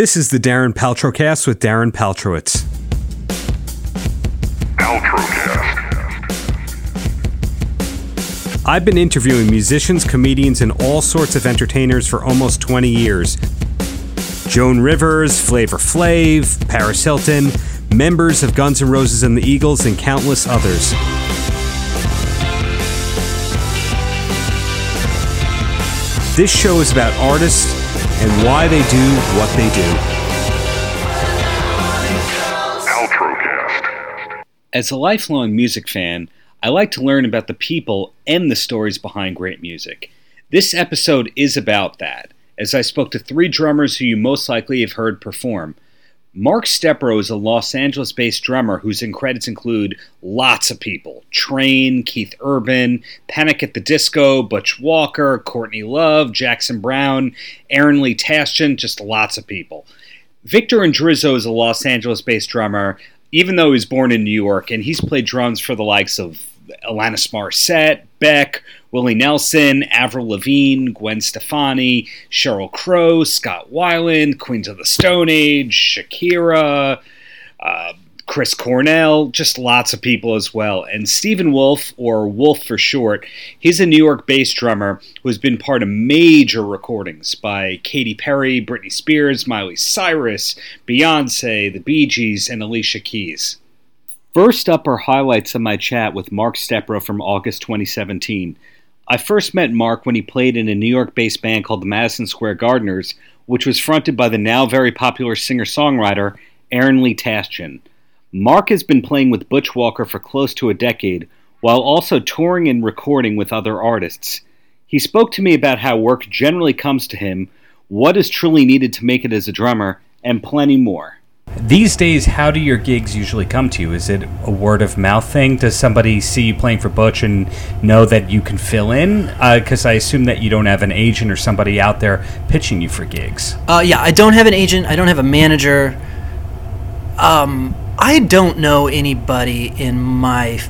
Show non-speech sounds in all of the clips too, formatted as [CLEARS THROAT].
This is the Darren Paltrocast with Darren Paltrowitz. I've been interviewing musicians, comedians, and all sorts of entertainers for almost 20 years. Joan Rivers, Flavor Flav, Paris Hilton, members of Guns N' Roses and the Eagles, and countless others. This show is about artists and why they do what they do. As a lifelong music fan, I like to learn about the people and the stories behind great music. This episode is about that, as I spoke to three drummers who you most likely have heard perform. Mark Stepro is a Los Angeles based drummer whose credits include lots of people Train, Keith Urban, Panic at the Disco, Butch Walker, Courtney Love, Jackson Browne, Aaron Lee Tasjan, just lots of people. Victor Indrizzo is a Los Angeles based drummer, even though he was born in New York, and he's played drums for the likes of Alanis Morissette, Beck, Willie Nelson, Avril Lavigne, Gwen Stefani, Sheryl Crow, Scott Weiland, Queens of the Stone Age, Shakira, uh, Chris Cornell, just lots of people as well. And Stephen Wolf, or Wolf for short, he's a New York based drummer who has been part of major recordings by Katy Perry, Britney Spears, Miley Cyrus, Beyonce, the Bee Gees, and Alicia Keys. First up are highlights of my chat with Mark Stepro from August 2017. I first met Mark when he played in a New York based band called the Madison Square Gardeners, which was fronted by the now very popular singer songwriter Aaron Lee Tasjan. Mark has been playing with Butch Walker for close to a decade, while also touring and recording with other artists. He spoke to me about how work generally comes to him, what is truly needed to make it as a drummer, and plenty more. These days, how do your gigs usually come to you? Is it a word of mouth thing? Does somebody see you playing for Butch and know that you can fill in? Because uh, I assume that you don't have an agent or somebody out there pitching you for gigs. Uh, yeah, I don't have an agent. I don't have a manager. Um, I don't know anybody in my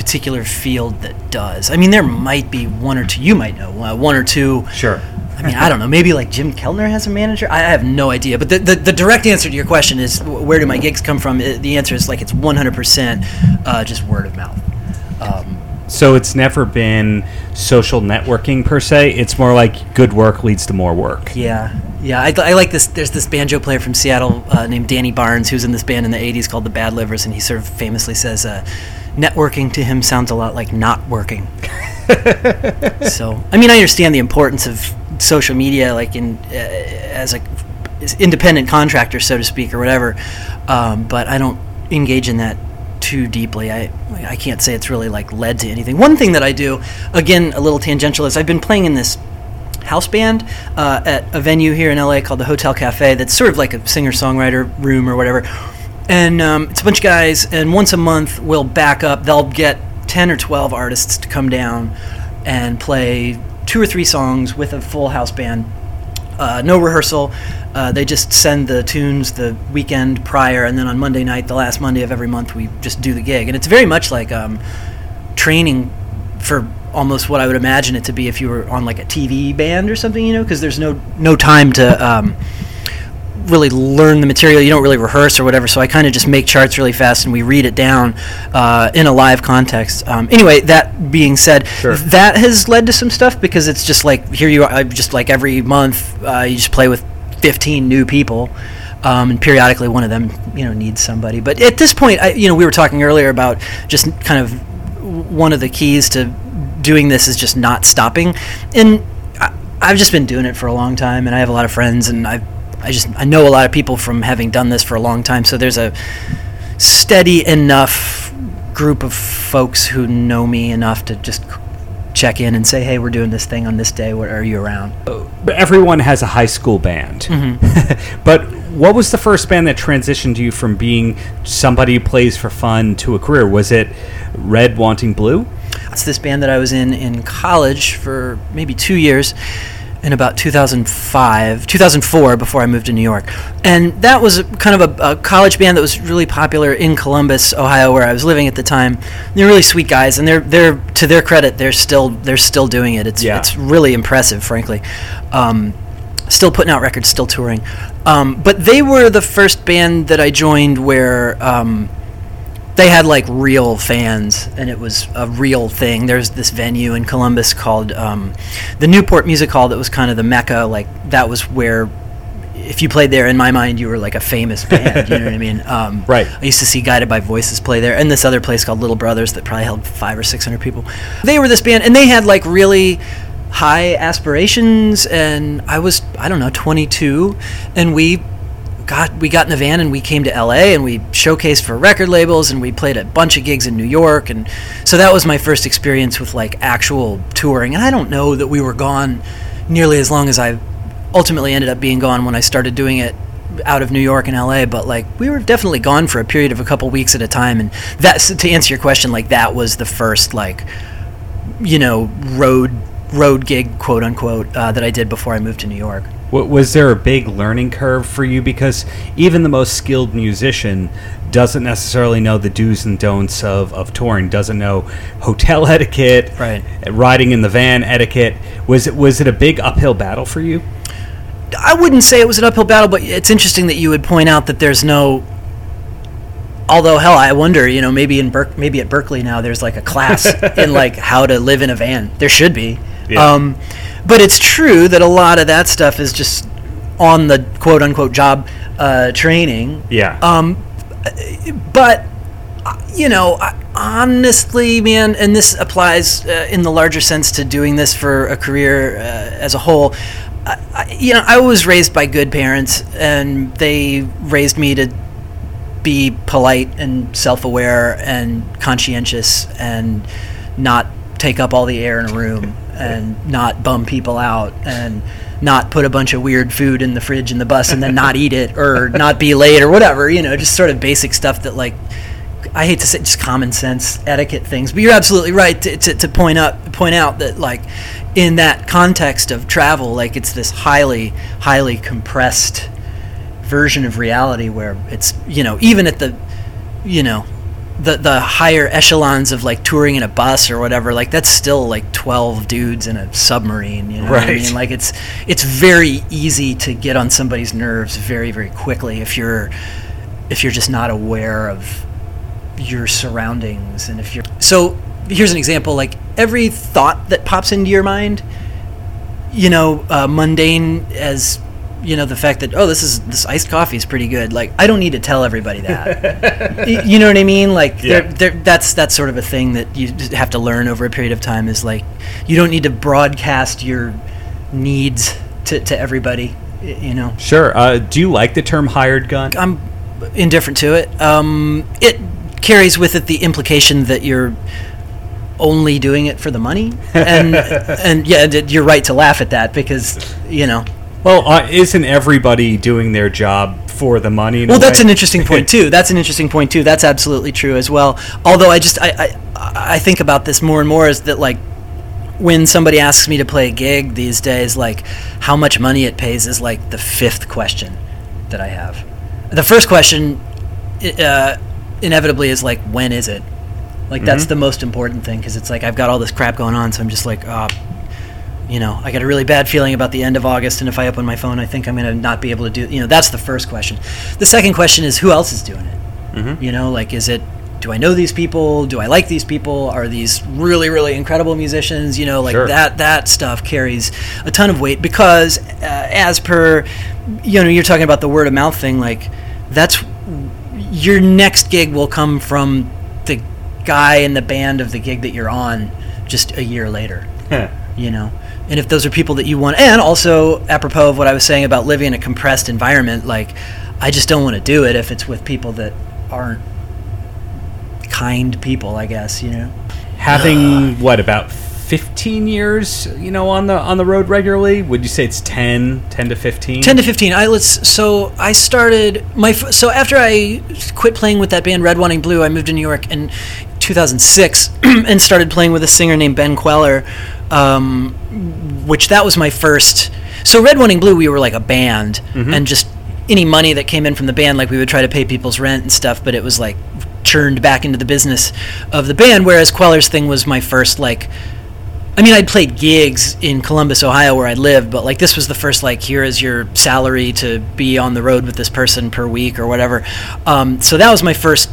particular field that does. I mean, there might be one or two. You might know uh, one or two. Sure I mean, I don't know. Maybe like Jim Keltner has a manager. I have no idea. But the, the, the direct answer to your question is where do my gigs come from? The answer is like it's 100% uh, just word of mouth. Um, so it's never been social networking per se. It's more like good work leads to more work. Yeah, yeah. I, I like this. There's this banjo player from Seattle uh, named Danny Barnes who's in this band in the '80s called the Bad Livers, and he sort of famously says, uh, "Networking to him sounds a lot like not working." [LAUGHS] so, I mean, I understand the importance of social media, like in uh, as a as independent contractor, so to speak, or whatever. Um, but I don't engage in that too deeply. I I can't say it's really like led to anything. One thing that I do, again, a little tangential, is I've been playing in this house band uh, at a venue here in LA called the Hotel Cafe. That's sort of like a singer songwriter room or whatever. And um, it's a bunch of guys, and once a month we'll back up. They'll get ten or twelve artists to come down and play two or three songs with a full house band. Uh, no rehearsal. Uh, they just send the tunes the weekend prior, and then on Monday night, the last Monday of every month, we just do the gig. And it's very much like um, training for almost what I would imagine it to be if you were on like a TV band or something, you know, because there's no no time to. Um, really learn the material. You don't really rehearse or whatever. So I kind of just make charts really fast and we read it down uh, in a live context. Um, anyway, that being said, sure. that has led to some stuff because it's just like here you are, just like every month uh, you just play with 15 new people. Um, and periodically one of them, you know, needs somebody. But at this point, I, you know, we were talking earlier about just kind of one of the keys to doing this is just not stopping. And I, I've just been doing it for a long time, and I have a lot of friends, and I've I just I know a lot of people from having done this for a long time, so there's a steady enough group of folks who know me enough to just check in and say, "Hey, we're doing this thing on this day. What are you around?" But everyone has a high school band. Mm-hmm. [LAUGHS] but what was the first band that transitioned you from being somebody who plays for fun to a career? Was it Red Wanting Blue? It's this band that I was in in college for maybe two years in about 2005, 2004, before I moved to New York. And that was kind of a, a, college band that was really popular in Columbus, Ohio, where I was living at the time. They're really sweet guys, and they're they're to their credit, they're still they're still doing it. It's yeah. it's really impressive, frankly. Um, still putting out records, still touring. Um, but they were the first band that I joined where um, they had like real fans, and it was a real thing. There's this venue in Columbus called um, the Newport Music Hall that was kind of the mecca. Like that was where. If you played there, in my mind, you were like a famous band. You know what I mean? [LAUGHS] Um, Right. I used to see Guided by Voices play there, and this other place called Little Brothers that probably held five or six hundred people. They were this band, and they had like really high aspirations. And I was, I don't know, twenty two, and we got we got in the van and we came to LA and we showcased for record labels and we played a bunch of gigs in New York and so that was my first experience with like actual touring. And I don't know that we were gone nearly as long as I ultimately ended up being gone when I started doing it out of New York and LA, but like we were definitely gone for a period of a couple weeks at a time. And that's to answer your question, like that was the first like you know road road gig quote unquote uh, that I did before I moved to New York. Wa- Was there a big learning curve for you? Because even the most skilled musician doesn't necessarily know the do's and don'ts of, of touring, doesn't know hotel [LAUGHS] etiquette, Right. riding in the van etiquette. Was it was it a big uphill battle for you? I wouldn't say it was an uphill battle, but it's interesting that you would point out that there's no. Although hell, I wonder, you know, maybe in Berk, maybe at Berklee now there's like a class [LAUGHS] in like how to live in a van. There should be. Yeah. Um, but it's true that a lot of that stuff is just on the quote unquote job uh, training. Yeah. Um, but you know, honestly, man, and this applies uh, in the larger sense to doing this for a career uh, as a whole. I, you know, I was raised by good parents, and they raised me to be polite and self-aware and conscientious and not take up all the air in a room and not bum people out and not put a bunch of weird food in the fridge in the bus and then not eat it or [LAUGHS] not be late or whatever you know just sort of basic stuff that like I hate to say just common sense etiquette things but you're absolutely right to, to, to point out point out that like in that context of travel like it's this highly highly compressed version of reality where it's you know even at the you know the the higher echelons of like touring in a bus or whatever like that's still like 12 dudes in a submarine you know what I mean? Like it's it's very easy to get on somebody's nerves very very quickly if you're if you're just not aware of your surroundings and if you're so here's an example like every thought that pops into your mind you know uh, mundane as you know the fact that oh this is this iced coffee is pretty good like i don't need to tell everybody that [LAUGHS] Y- you know what i mean like Yeah. there there that's that's sort of a thing that you have to learn over a period of time is like you don't need to broadcast your needs to, to everybody you know Sure. Uh, do you like the term hired gun? I'm indifferent to it. Um, it carries with it the implication that you're only doing it for the money, and [LAUGHS] and yeah, you're right to laugh at that because you know. Well, uh, isn't everybody doing their job for the money? Well, that's way? an interesting point too. That's an interesting point too. That's absolutely true as well. Although I just I I, I think about this more and more is that like when somebody asks me to play a gig these days, like how much money it pays is like the fifth question that I have. The first question uh, inevitably is like when is it? Like that's the most important thing because it's like I've got all this crap going on, so I'm just like, oh, you know, I got a really bad feeling about the end of August, and if I open my phone, I think I'm going to not be able to do. You know, that's the first question. The second question is who else is doing it. You know, like is it? Do I know these people? Do I like these people? Are these really, really incredible musicians? You know, like Sure. that. That stuff carries a ton of weight because, uh, as per, you know, you're talking about the word of mouth thing. Like, that's your next gig will come from the guy in the band of the gig that you're on just a year later you know and if those are people that you want and also apropos of what i was saying about living in a compressed environment like i just don't want to do it if it's with people that aren't kind people i guess you know Having uh. what about 15 years, you know, on the on the road regularly? Would you say it's 10, 10 to 15? 10 to 15 i let's so i started my so after i quit playing with that band red wanting blue i moved to new york in 2006 [CLEARS THROAT] and started playing with a singer named Ben Kweller um, which that was my first so red wanting blue we were like a band and just any money that came in from the band like we would try to pay people's rent and stuff but it was like churned back into the business of the band whereas Kweller's thing was my first like I mean, I'd played gigs in Columbus, Ohio, where I lived, but like this was the first like here is your salary to be on the road with this person per week or whatever. Um, so that was my first,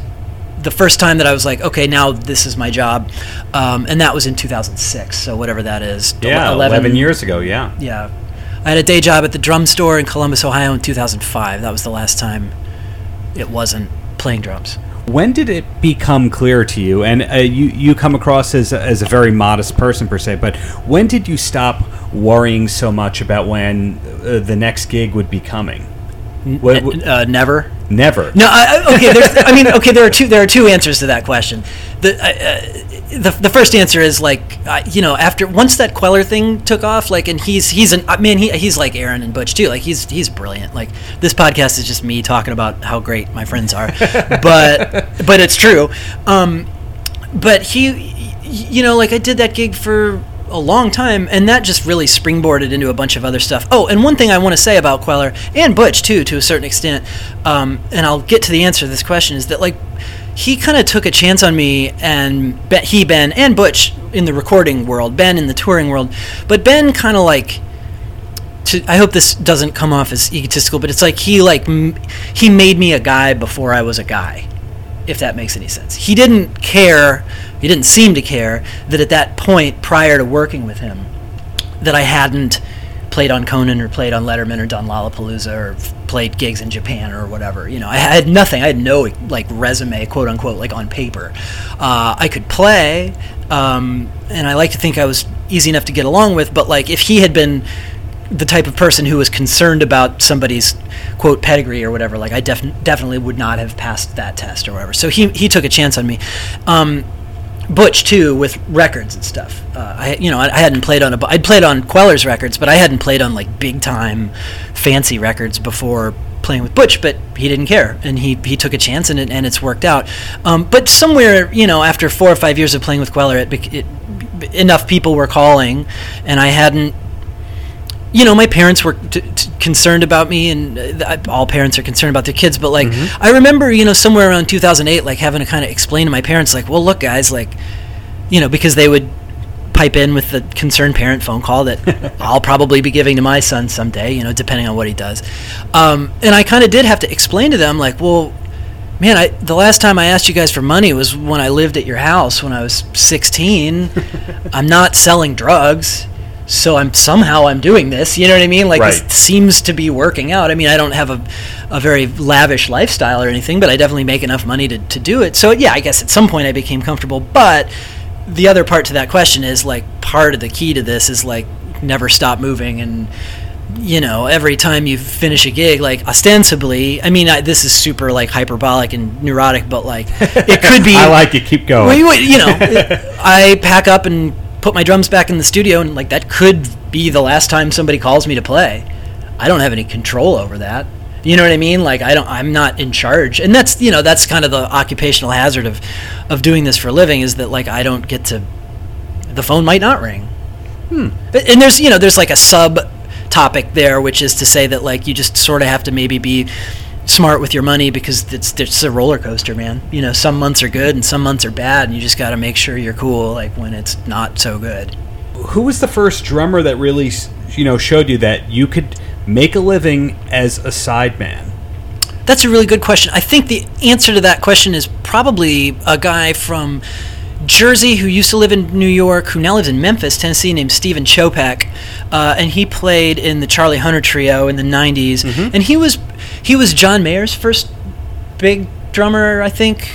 the first time that I was like, okay, now this is my job, um, and that was in 2006. So whatever that is, Yeah, 11, years ago. Yeah. Yeah, I had a day job at the drum store in Columbus, Ohio, in 2005. That was the last time it wasn't playing drums. When did it become clear to you? And uh, you you come across as a, as a very modest person per se, but when did you stop worrying so much about when uh, the next gig would be coming? What- what- Uh, never. never. No, I, okay. There's, I mean, okay. There are two. There are two answers to that question. The uh, uh, the, the first answer is like, uh, you know, after once that Kweller thing took off, like, and he's he's an I mean, he, he's like Aaron and Butch too. Like, he's he's brilliant. Like, this podcast is just me talking about how great my friends are, [LAUGHS] but but it's true. Um, but he, you know, like I did that gig for a long time, and that just really springboarded into a bunch of other stuff. Oh, and one thing I want to say about Kweller and Butch too, to a certain extent, um, and I'll get to the answer to this question, is that like he kind of took a chance on me, and he Ben and Butch in the recording world, Ben in the touring world, but Ben kind of like to, I hope this doesn't come off as egotistical, but it's like he like m- he made me a guy before I was a guy, if that makes any sense. He didn't care, he didn't seem to care that at that point prior to working with him, that I hadn't played on Conan or played on Letterman or done Lollapalooza or played gigs in Japan or whatever. You know, I had nothing. I had no like resume, quote unquote, like on paper. Uh, I could play, um, and I like to think I was easy enough to get along with. But like, if he had been the type of person who was concerned about somebody's quote pedigree or whatever, like I def- definitely would not have passed that test or whatever. So he he took a chance on me. Um, Butch too with records and stuff. Uh, I you know I, I hadn't played on a I'd played on Kweller's records, but I hadn't played on like big time fancy records before playing with Butch. But he didn't care, and he he took a chance, and it, and it's worked out. Um, but somewhere you know after four or five years of playing with Queller, it, it enough people were calling, and I hadn't you know, my parents were t- t- concerned about me, and uh, th- all parents are concerned about their kids. But like, I remember, you know, somewhere around 2008, like having to kind of explain to my parents, like, well, look, guys, like, you know, because they would pipe in with the concerned parent phone call that [LAUGHS] I'll probably be giving to my son someday, you know, depending on what he does. Um, and I kind of did have to explain to them, like, well, man, I the last time I asked you guys for money was when I lived at your house when I was 16. [LAUGHS] I'm not selling drugs. So I'm somehow I'm doing this, you know what I mean? Like Right. this seems to be working out. I mean, I don't have a, a very lavish lifestyle or anything, but I definitely make enough money to, to do it. So yeah, I guess at some point I became comfortable. But the other part to that question is like part of the key to this is like never stop moving and you know every time you finish a gig like ostensibly i mean I, this is super like hyperbolic and neurotic but like it could be [LAUGHS] I like it. Keep going. Wait, wait, you know, [LAUGHS] I pack up and put my drums back in the studio, and like that could be the last time somebody calls me to play. I don't have any control over that. You know what I mean? Like I don't, I'm not in charge, and that's you know that's kind of the occupational hazard of of doing this for a living is that like I don't get to. The phone might not ring. Hmm. And there's you know there's like a sub topic there, which is to say that like you just sort of have to maybe be smart with your money because it's it's a roller coaster, man. You know, some months are good and some months are bad, and you just got to make sure you're cool like when it's not so good. Who was the first drummer that really, you know, showed you that you could make a living as a sideman? That's a really good question. I think the answer to that question is probably a guy from Jersey who used to live in New York, who now lives in Memphis, Tennessee, named Stephen Chopek, uh, and he played in the Charlie Hunter Trio in the '90s, and he was he was John Mayer's first big drummer, I think,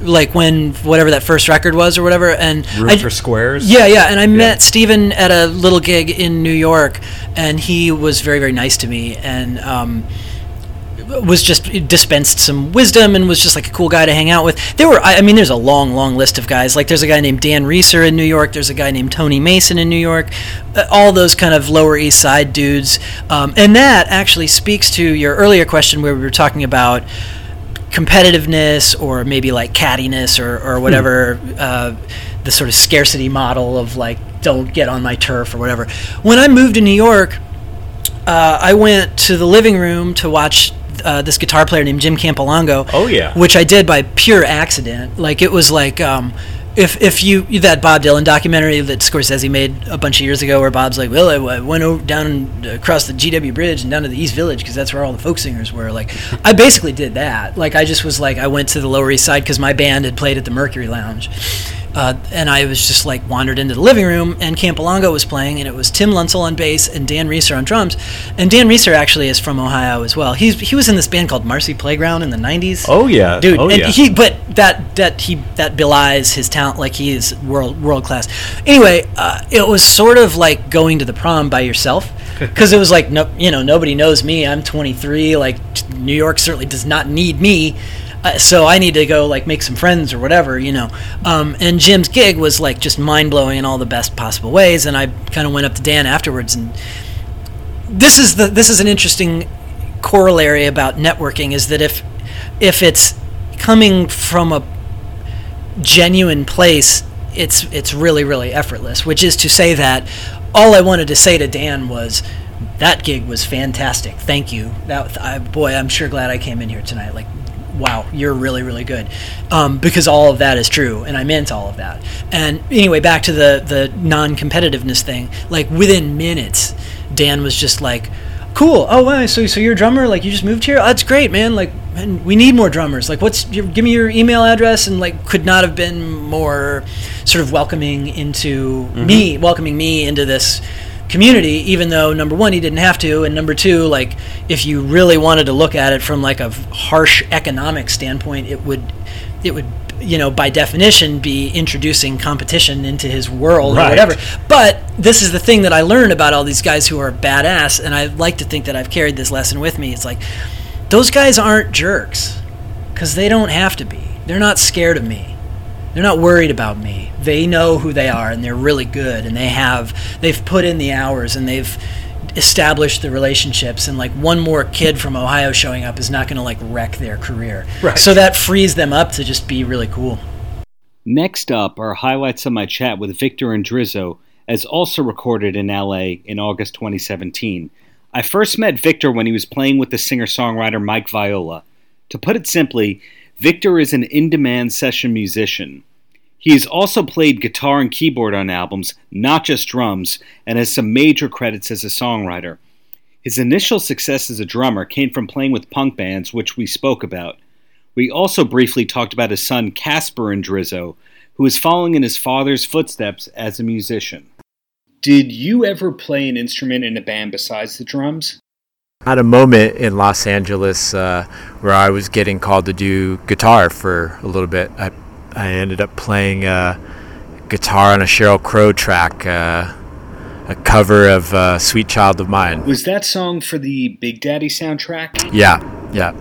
like when whatever that first record was or whatever. And Room I- for Squares? Yeah, yeah. And I met Steven at a little gig in New York, and he was very, very nice to me, and um, was just dispensed some wisdom and was just like a cool guy to hang out with. There were, I mean, there's a long, long list of guys. Like, there's a guy named Dan Rieser in New York. There's a guy named Tony Mason in New York. Uh, all those kind of Lower East Side dudes, um, and that actually speaks to your earlier question where we were talking about competitiveness or maybe like cattiness or, or whatever uh, the sort of scarcity model of like don't get on my turf or whatever when i moved to new york uh, i went to the living room to watch uh, this guitar player named Jim Campilongo Oh, yeah. which i did by pure accident like it was like um, if if you that Bob Dylan documentary that Scorsese made a bunch of years ago, where Bob's like, well, I, I went over down across the GW Bridge and down to the East Village because that's where all the folk singers were. Like, I basically did that. Like, I just was like, I went to the Lower East Side because my band had played at the Mercury Lounge, uh, and I was just like wandered into the living room, and Campilongo was playing, and it was Tim Luntzel on bass and Dan Rieser on drums. And Dan Rieser actually is from Ohio as well. He's he was in this band called Marcy Playground in the '90s. Oh yeah, dude. Oh and yeah. he, but that that he that belies his talent. Like he is world world class. Anyway, uh, it was sort of like going to the prom by yourself. [LAUGHS] Because it was like no, you know, nobody knows me. I'm 23. Like New York certainly does not need me. So I need to go like make some friends or whatever, you know. Um, and Jim's gig was like just mind blowing in all the best possible ways. And I kind of went up to Dan afterwards, and this is the this is an interesting corollary about networking is that if if it's coming from a genuine place, it's it's really really effortless. Which is to say that all I wanted to say to Dan was that gig was fantastic. Thank you. That I, boy, I'm sure glad I came in here tonight. Like wow, you're really, really good. Um, because all of that is true, and I meant all of that. And anyway, back to the the non-competitiveness thing. Like within minutes, Dan was just like, "Cool. Oh, wow. So, so you're a drummer? Like you just moved here? Oh, that's great, man. Like, man, we need more drummers. Like, what's your, give me your email address?" And like, could not have been more sort of welcoming into me, welcoming me into this community even though number one he didn't have to and number two like if you really wanted to look at it from like a harsh economic standpoint it would it would you know by definition be introducing competition into his world Right. or whatever but this is the thing that i learned about all these guys who are badass and i like to think that i've carried this lesson with me it's like those guys aren't jerks because they don't have to be they're not scared of me they're not worried about me. They know who they are and they're really good and they have they've put in the hours and they've established the relationships and like one more kid from Ohio showing up is not going to like wreck their career. Right. So that frees them up to just be really cool. Next up are highlights of my chat with Victor Indrizzo, as also recorded in LA in August 2017. I first met Victor when he was playing with the singer songwriter Mike Viola. To put it simply, Victor is an in demand session musician. He has also played guitar and keyboard on albums, not just drums, and has some major credits as a songwriter. His initial success as a drummer came from playing with punk bands, which we spoke about. We also briefly talked about his son Casper Indrizzo, who is following in his father's footsteps as a musician. Did you ever play an instrument in a band besides the drums? had a moment in Los Angeles uh, where I was getting called to do guitar for a little bit. I, I ended up playing uh, guitar on a Sheryl Crow track, uh, a cover of uh, "Sweet Child of Mine." Was that song for the Big Daddy soundtrack? Yeah, yeah.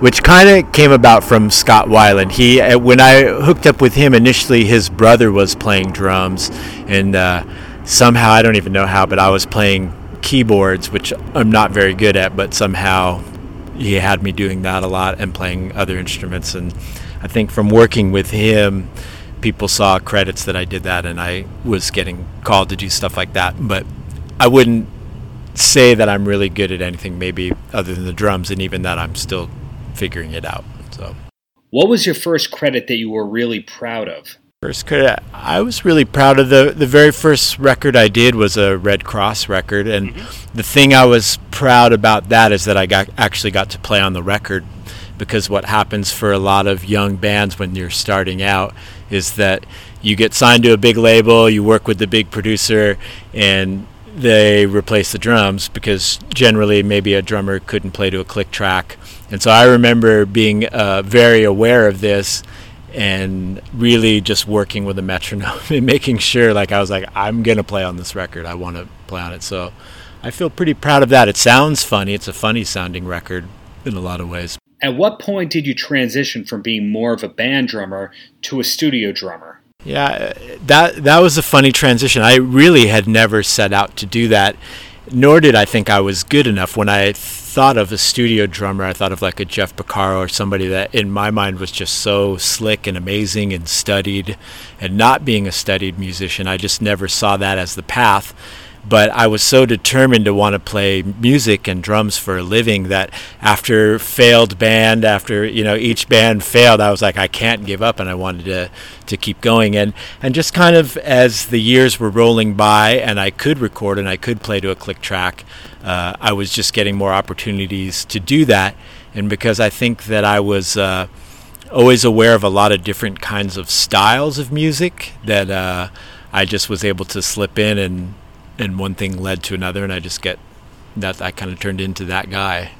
Which kind of came about from Scott Weiland. He, uh, when I hooked up with him initially, his brother was playing drums, and uh, somehow I don't even know how, but I was playing keyboards, which I'm not very good at, but somehow he had me doing that a lot and playing other instruments. And I think from working with him, people saw credits that I did that, and I was getting called to do stuff like that. But I wouldn't say that I'm really good at anything, maybe other than the drums, and even that I'm still figuring it out. So. What was your first credit that you were really proud of? First credit, I was really proud of the the very first record I did was a Redd Kross record, and mm-hmm. the thing I was proud about that is that I got actually got to play on the record, because what happens for a lot of young bands when you're starting out is that you get signed to a big label, you work with the big producer, and they replace the drums because generally maybe a drummer couldn't play to a click track, and so I remember being uh, very aware of this and really just working with a metronome [LAUGHS] and making sure like I was like I'm going to play on this record. I want to play on it. So I feel pretty proud of that. It sounds funny. It's a funny sounding record in a lot of ways. At what point did you transition from being more of a band drummer to a studio drummer? Yeah, that that was a funny transition. I really had never set out to do that, nor did I think I was good enough. When I thought of a studio drummer, I thought of like a Jeff Porcaro or somebody that in my mind was just so slick and amazing and studied. And not being a studied musician, I just never saw that as the path. But I was so determined to want to play music and drums for a living that after failed band, after you know each band failed, I was like, I can't give up, and I wanted to to keep going. And and just kind of as the years were rolling by, and I could record and I could play to a click track, uh, I was just getting more opportunities to do that. And because I think that I was uh, always aware of a lot of different kinds of styles of music, that uh, I just was able to slip in and and one thing led to another, and I just get that I kind of turned into that guy.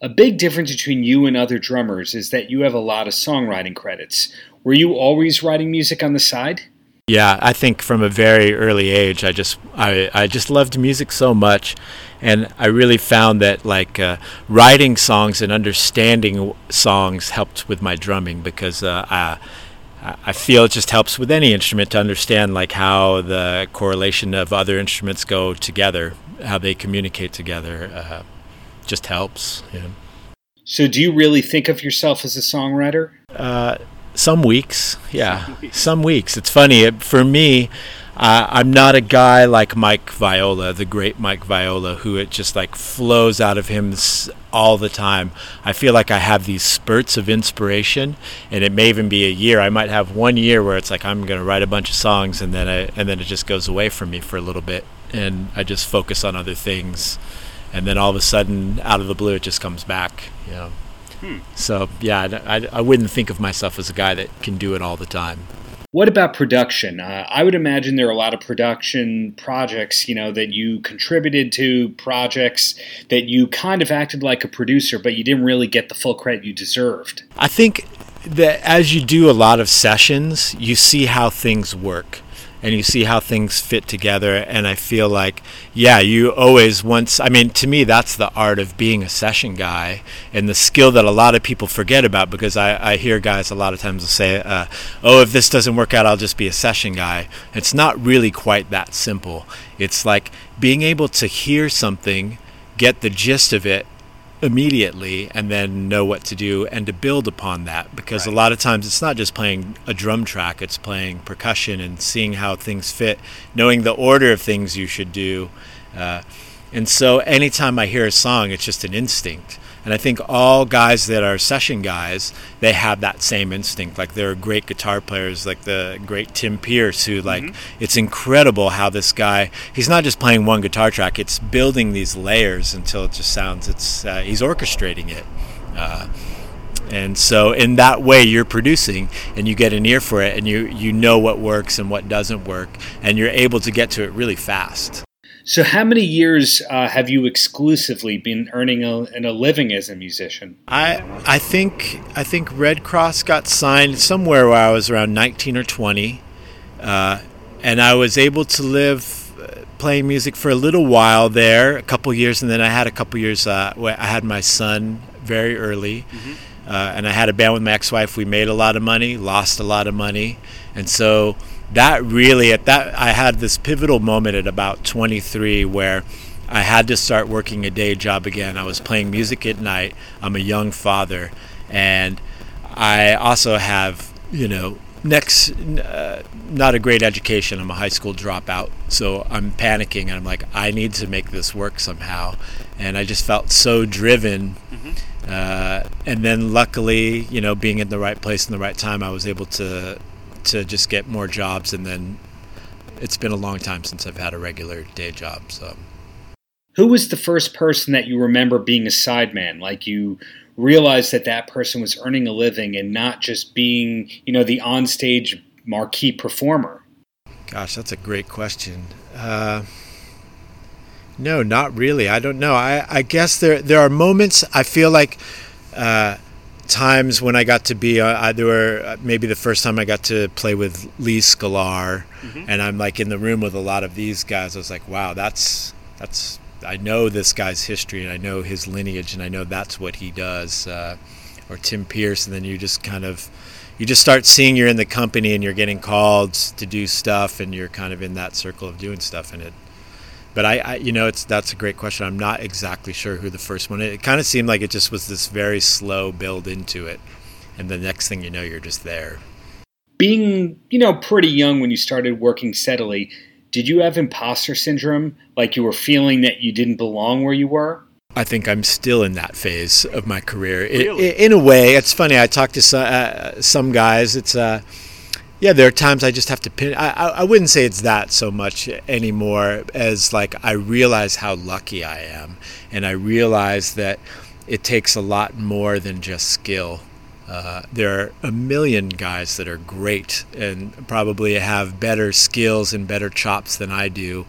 A big difference between you and other drummers is that you have a lot of songwriting credits. Were you always writing music on the side? Yeah, I think from a very early age, I just I, I just loved music so much, and I really found that like uh, writing songs and understanding songs helped with my drumming because uh, I, I feel it just helps with any instrument to understand like how the correlation of other instruments go together, how they communicate together. Uh, just helps. You know. So, do you really think of yourself as a songwriter? Uh, some weeks, yeah, some weeks. Some weeks. It's funny for me. Uh, I'm not a guy like Mike Viola, the great Mike Viola, who it just like flows out of him all the time. I feel like I have these spurts of inspiration, and it may even be a year. I might have one year where it's like I'm going to write a bunch of songs, and then I, and then it just goes away from me for a little bit, and I just focus on other things, and then all of a sudden, out of the blue, it just comes back. You know. Hmm. So yeah, I, I wouldn't think of myself as a guy that can do it all the time. What about production? Uh, I would imagine there are a lot of production projects, you know, that you contributed to, projects that you kind of acted like a producer, but you didn't really get the full credit you deserved. I think that as you do a lot of sessions, you see how things work and you see how things fit together and i feel like yeah you always once i mean to me that's the art of being a session guy and the skill that a lot of people forget about because i, I hear guys a lot of times say uh, oh if this doesn't work out i'll just be a session guy. It's not really quite that simple. It's like being able to hear something get the gist of it immediately and then know what to do and to build upon that. Because right. a lot of times it's not just playing a drum track it's playing percussion and seeing how things fit knowing the order of things you should do. Uh, and so anytime i hear a song it's just an instinct and I think all guys that are session guys, they have that same instinct. Like there are great guitar players, like the great Tim Pierce, who like mm-hmm. it's incredible how this guy he's not just playing one guitar track; it's building these layers until it just sounds. It's uh, he's orchestrating it. Uh, and so in that way you're producing and you get an ear for it and you you know what works and what doesn't work and you're able to get to it really fast so, how many years uh, have you exclusively been earning a, a, living as a musician? I I think I think Redd Kross got signed somewhere where I was around 19 or 20, uh, and I was able to live uh, playing music for a little while there, a couple years, and then I had a couple years. Uh, I had my son very early. Mm-hmm. Uh, and I had a band with my ex-wife. We made a lot of money, lost a lot of money, and so that really at that I had this pivotal moment at about 23 where I had to start working a day job again. I was playing music at night. I'm a young father, and I also have you know next uh, not a great education. I'm a high school dropout, so I'm panicking and I'm like I need to make this work somehow, and I just felt so driven. Mm-hmm. Uh, and then luckily, you know, being in the right place in the right time, I was able to to just get more jobs and then it's been a long time since I've had a regular day job so. Who was the first person that you remember being a sideman like you realized that that person was earning a living and not just being you know the onstage marquee performer. Gosh that's a great question. Uh, no not really. I don't know. I, I guess there there are moments i feel like uh, times when I got to be, uh, there were uh, maybe the first time I got to play with Lee Sklar, mm-hmm. and I'm like in the room with a lot of these guys. I was like, wow, that's that's I know this guy's history and I know his lineage and I know that's what he does. Uh, or Tim Pierce, and then you just kind of you just start seeing you're in the company and you're getting called to do stuff and you're kind of in that circle of doing stuff and it but I, I, you know, it's that's a great question. I'm not exactly sure who the first one. Is. It kind of seemed like it just was this very slow build into it, and the next thing you know, you're just there. Being, you know, pretty young when you started working steadily, did you have imposter syndrome? Like you were feeling that you didn't belong where you were? I think I'm still in that phase of my career. Really? in a way, it's funny. I talk to some, uh, some guys. It's uh, yeah, there are times I just have to pin. I, I wouldn't say it's that so much anymore as like I realize how lucky I am, and I realize that it takes a lot more than just skill. Uh, there are a million guys that are great and probably have better skills and better chops than I do.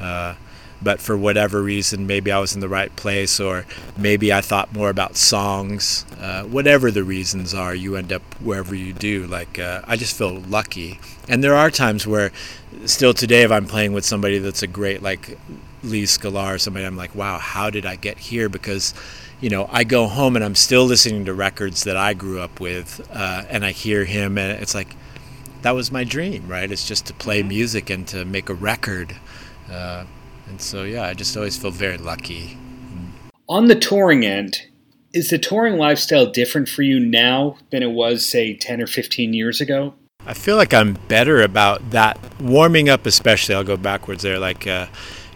Uh, but for whatever reason, maybe I was in the right place, or maybe I thought more about songs. Uh, whatever the reasons are, you end up wherever you do. Like uh, I just feel lucky, and there are times where, still today, if I'm playing with somebody that's a great like Lee Sklar or somebody, I'm like, wow, how did I get here? Because you know, I go home and I'm still listening to records that I grew up with, uh, and I hear him, and it's like, that was my dream, right? It's just to play mm-hmm. music and to make a record. Uh, and so, yeah, I just always feel very lucky. On the touring end, is the touring lifestyle different for you now than it was, say, 10 or 15 years ago? I feel like I'm better about that. Warming up, especially, I'll go backwards there. Like, uh,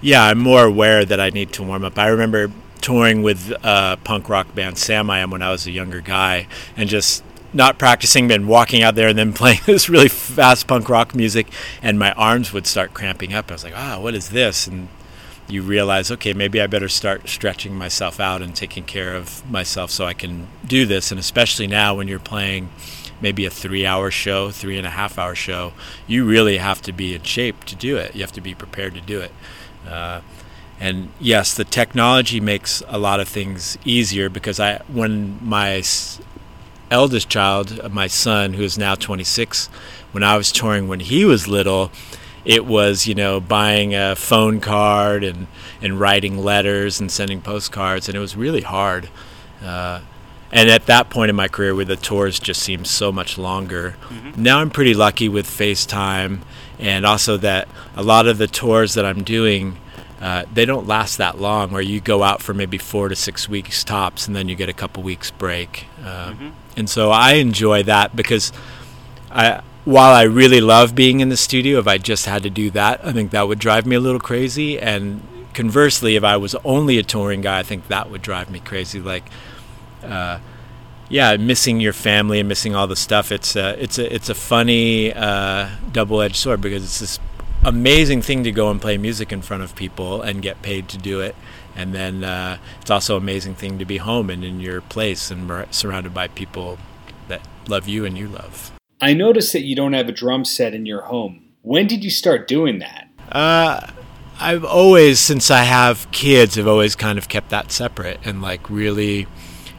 yeah, I'm more aware that I need to warm up. I remember touring with a punk rock band Samiam when I was a younger guy and just not practicing and walking out there and then [LAUGHS] playing this really fast punk rock music and my arms would start cramping up. I was like, ah, what is this? And you realize, okay, maybe I better start stretching myself out and taking care of myself so I can do this. And especially now when you're playing maybe a three hour show, three and a half hour show, you really have to be in shape to do it. You have to be prepared to do it. Uh, and yes, the technology makes a lot of things easier because I, when my eldest child, my son, who is now 26, when I was touring when he was little, it was you know buying a phone card and and writing letters and sending postcards, and it was really hard. Uh, and at that point in my career, where the tours just seemed so much longer, mm-hmm. now I'm pretty lucky with FaceTime, and also that a lot of the tours that I'm doing uh, they don't last that long where you go out for maybe four to six weeks tops and then you get a couple weeks break uh, mm-hmm. and so i enjoy that because i while i really love being in the studio if i just had to do that i think that would drive me a little crazy and conversely if i was only a touring guy i think that would drive me crazy like uh, yeah, missing your family and missing all the stuff. It's a, it's a, it's a funny uh, double-edged sword because it's this amazing thing to go and play music in front of people and get paid to do it. And then uh, it's also an amazing thing to be home and in your place and surrounded by people that love you and you love. I noticed that you don't have a drum set in your home. When did you start doing that? Uh, I've always, since I have kids, I've always kind of kept that separate and like really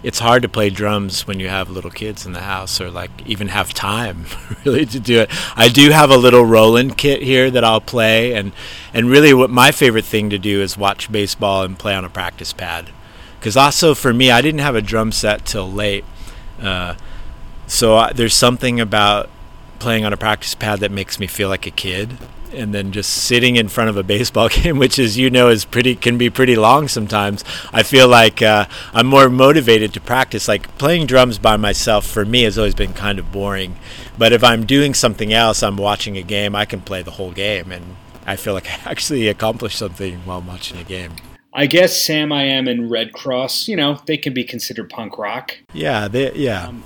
it's hard to play drums when you have little kids in the house or like even have time [LAUGHS] really to do it. I do have a little Roland kit here that I'll play and and really what my favorite thing to do is watch baseball and play on a practice pad. Cuz also for me I didn't have a drum set till late. Uh, so I, there's something about playing on a practice pad that makes me feel like a kid and then just sitting in front of a baseball [LAUGHS] game, which, as you know, is pretty can be pretty long sometimes. I feel like uh, I'm more motivated to practice. Like playing drums by myself for me has always been kind of boring, but if I'm doing something else, I'm watching a game, I can play the whole game, and I feel like [LAUGHS] I actually accomplished something while watching a game. I guess Samiam and Redd Kross, you know, they can be considered punk rock. Yeah, they, yeah. Um,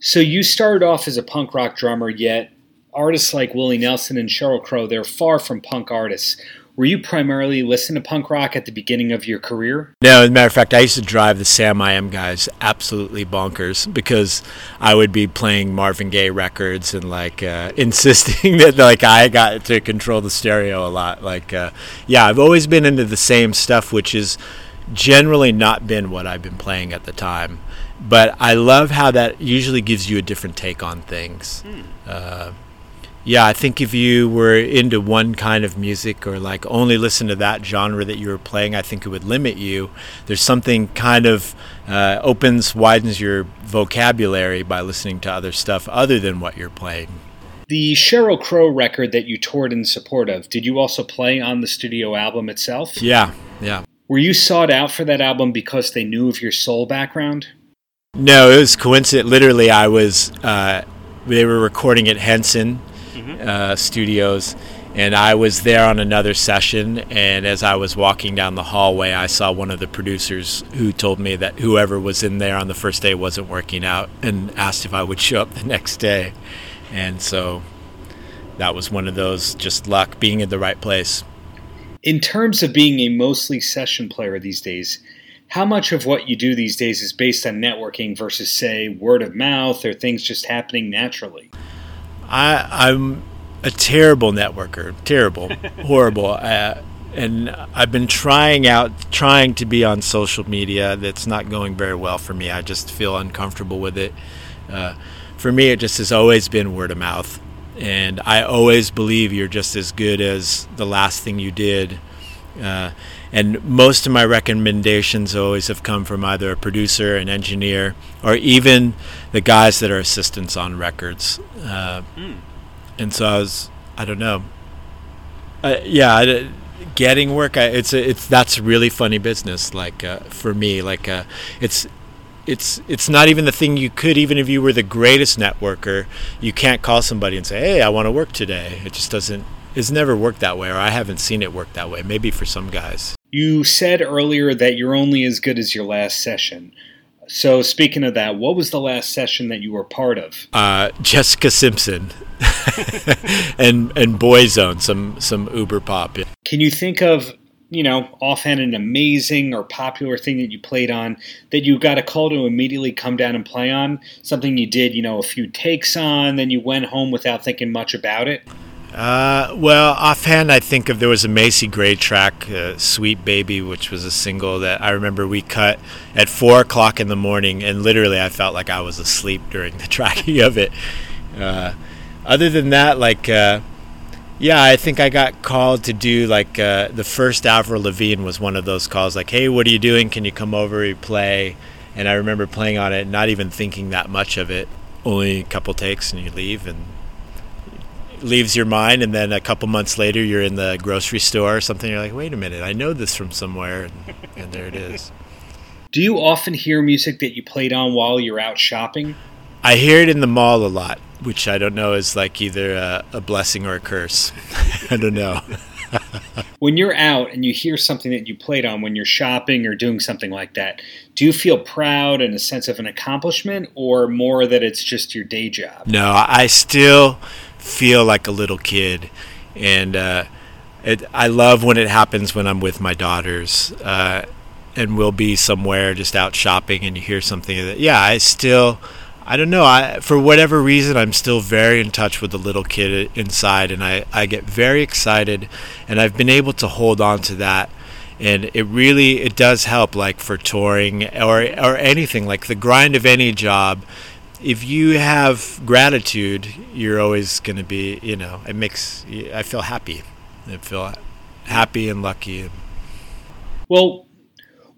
so you started off as a punk rock drummer, yet artists like Willie Nelson and Sheryl Crow, they're far from punk artists. Were you primarily listening to punk rock at the beginning of your career? No, as a matter of fact, I used to drive the Samiam guys absolutely bonkers because I would be playing Marvin Gaye records and like uh, [LAUGHS] insisting that like I got to control the stereo a lot. Like, uh, yeah, I've always been into the same stuff, which is generally not been what I've been playing at the time. But I love how that usually gives you a different take on things. Hmm. Uh, yeah, I think if you were into one kind of music or like only listen to that genre that you were playing, I think it would limit you. There's something kind of uh, opens, widens your vocabulary by listening to other stuff other than what you're playing. The Sheryl Crow record that you toured in support of, did you also play on the studio album itself? Yeah, yeah. Were you sought out for that album because they knew of your soul background? No, it was coincident. Literally, I was. Uh, they were recording at Henson uh, studios, and I was there on another session. And as I was walking down the hallway, I saw one of the producers who told me that whoever was in there on the first day wasn't working out, and asked if I would show up the next day. And so that was one of those just luck being in the right place. In terms of being a mostly session player these days, how much of what you do these days is based on networking versus, say, word of mouth or things just happening naturally? I, I'm a terrible networker, terrible, [LAUGHS] horrible. Uh, and I've been trying out, trying to be on social media. That's not going very well for me. I just feel uncomfortable with it. Uh, for me, it just has always been word of mouth. And I always believe you're just as good as the last thing you did. Uh, and most of my recommendations always have come from either a producer, an engineer, or even the guys that are assistants on records. Uh, mm. And so I was, I don't know. Uh, yeah, getting work, I, it's it's that's really funny business. Like uh, for me, like uh, it's it's it's not even the thing you could even if you were the greatest networker you can't call somebody and say hey i want to work today it just doesn't it's never worked that way or i haven't seen it work that way maybe for some guys you said earlier that you're only as good as your last session. So, speaking of that, what was the last session that you were part of? Uh, Jessica Simpson [LAUGHS] and and Boyzone, some some Uber pop. Can you think of you know offhand an amazing or popular thing that you played on that you got a call to immediately come down and play on? Something you did, you know, a few takes on, then you went home without thinking much about it. Uh, well, offhand, I think of there was a Macy Gray track, uh, "Sweet Baby," which was a single that I remember we cut at four o'clock in the morning, and literally I felt like I was asleep during the [LAUGHS] tracking of it. Uh, other than that, like, uh, yeah, I think I got called to do like uh, the first Avril Lavigne was one of those calls, like, "Hey, what are you doing? Can you come over and play?" And I remember playing on it, not even thinking that much of it. Only a couple takes, and you leave, and leaves your mind and then a couple months later you're in the grocery store or something you're like wait a minute i know this from somewhere. And, and there it is. [LAUGHS] Do you often hear music that you played on while you're out shopping? I hear it in the mall a lot which i don't know is like either a, a blessing or a curse. [LAUGHS] I don't know. [LAUGHS] When you're out and you hear something that you played on when you're shopping or doing something like that, do you feel proud and a sense of an accomplishment or more that it's just your day job? No, I still feel like a little kid, and uh, it, I love when it happens when I'm with my daughters, uh, and we'll be somewhere just out shopping, and you hear something that yeah, I still. I don't know. I, for whatever reason, I'm still very in touch with the little kid inside, and I, I get very excited, and I've been able to hold on to that, and it really it does help, like for touring or or anything, like the grind of any job if you have gratitude, you're always going to be, you know, it makes, I feel happy. I feel happy and lucky. Well,